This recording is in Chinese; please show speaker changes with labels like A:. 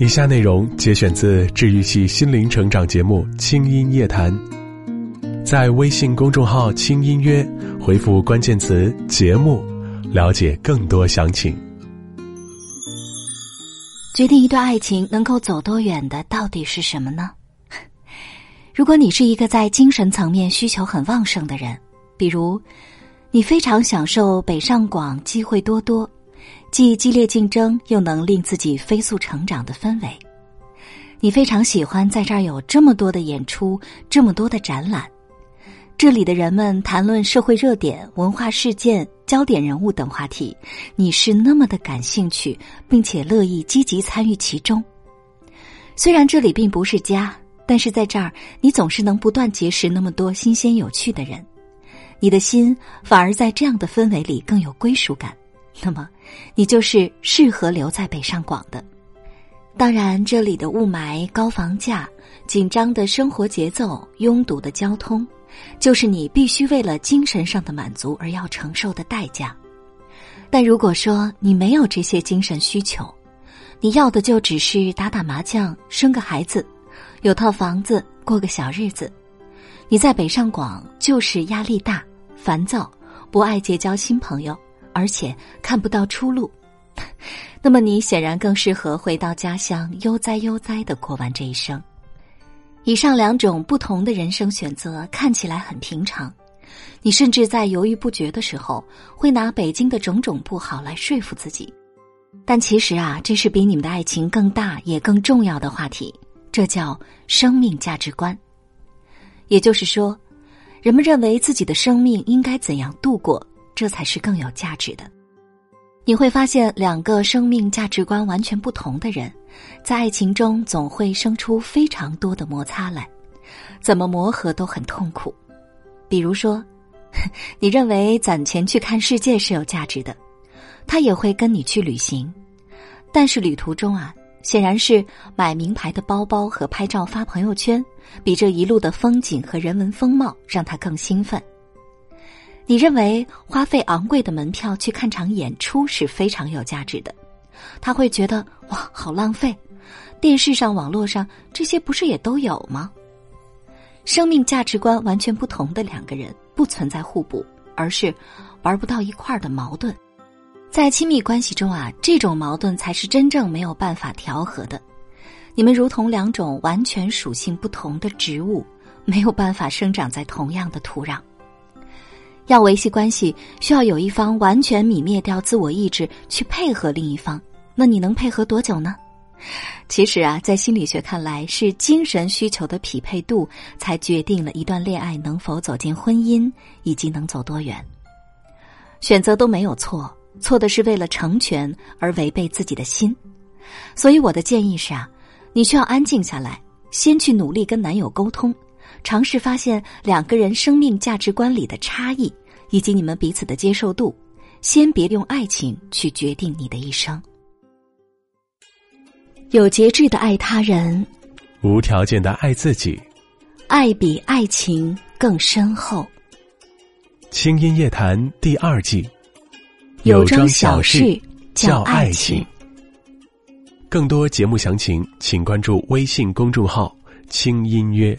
A: 以下内容节选自治愈系心灵成长节目《轻音夜谈》，在微信公众号“轻音乐”回复关键词“节目”，了解更多详情。
B: 决定一段爱情能够走多远的，到底是什么呢？如果你是一个在精神层面需求很旺盛的人，比如你非常享受北上广机会多多。既激烈竞争又能令自己飞速成长的氛围，你非常喜欢在这儿有这么多的演出，这么多的展览，这里的人们谈论社会热点、文化事件、焦点人物等话题，你是那么的感兴趣，并且乐意积极参与其中。虽然这里并不是家，但是在这儿你总是能不断结识那么多新鲜有趣的人，你的心反而在这样的氛围里更有归属感。那么，你就是适合留在北上广的。当然，这里的雾霾、高房价、紧张的生活节奏、拥堵的交通，就是你必须为了精神上的满足而要承受的代价。但如果说你没有这些精神需求，你要的就只是打打麻将、生个孩子、有套房子、过个小日子，你在北上广就是压力大、烦躁，不爱结交新朋友。而且看不到出路，那么你显然更适合回到家乡，悠哉悠哉的过完这一生。以上两种不同的人生选择看起来很平常，你甚至在犹豫不决的时候，会拿北京的种种不好来说服自己。但其实啊，这是比你们的爱情更大也更重要的话题，这叫生命价值观。也就是说，人们认为自己的生命应该怎样度过。这才是更有价值的。你会发现，两个生命价值观完全不同的人，在爱情中总会生出非常多的摩擦来，怎么磨合都很痛苦。比如说，你认为攒钱去看世界是有价值的，他也会跟你去旅行，但是旅途中啊，显然是买名牌的包包和拍照发朋友圈，比这一路的风景和人文风貌让他更兴奋。你认为花费昂贵的门票去看场演出是非常有价值的，他会觉得哇，好浪费。电视上、网络上这些不是也都有吗？生命价值观完全不同的两个人不存在互补，而是玩不到一块儿的矛盾。在亲密关系中啊，这种矛盾才是真正没有办法调和的。你们如同两种完全属性不同的植物，没有办法生长在同样的土壤。要维系关系，需要有一方完全泯灭掉自我意志去配合另一方。那你能配合多久呢？其实啊，在心理学看来，是精神需求的匹配度才决定了一段恋爱能否走进婚姻，以及能走多远。选择都没有错，错的是为了成全而违背自己的心。所以我的建议是啊，你需要安静下来，先去努力跟男友沟通。尝试发现两个人生命价值观里的差异，以及你们彼此的接受度。先别用爱情去决定你的一生。有节制的爱他人，
A: 无条件的爱自己，
B: 爱比爱情更深厚。
A: 轻音夜谈第二季，
B: 有桩小事叫爱情。
A: 更多节目详情，请关注微信公众号“轻音乐”。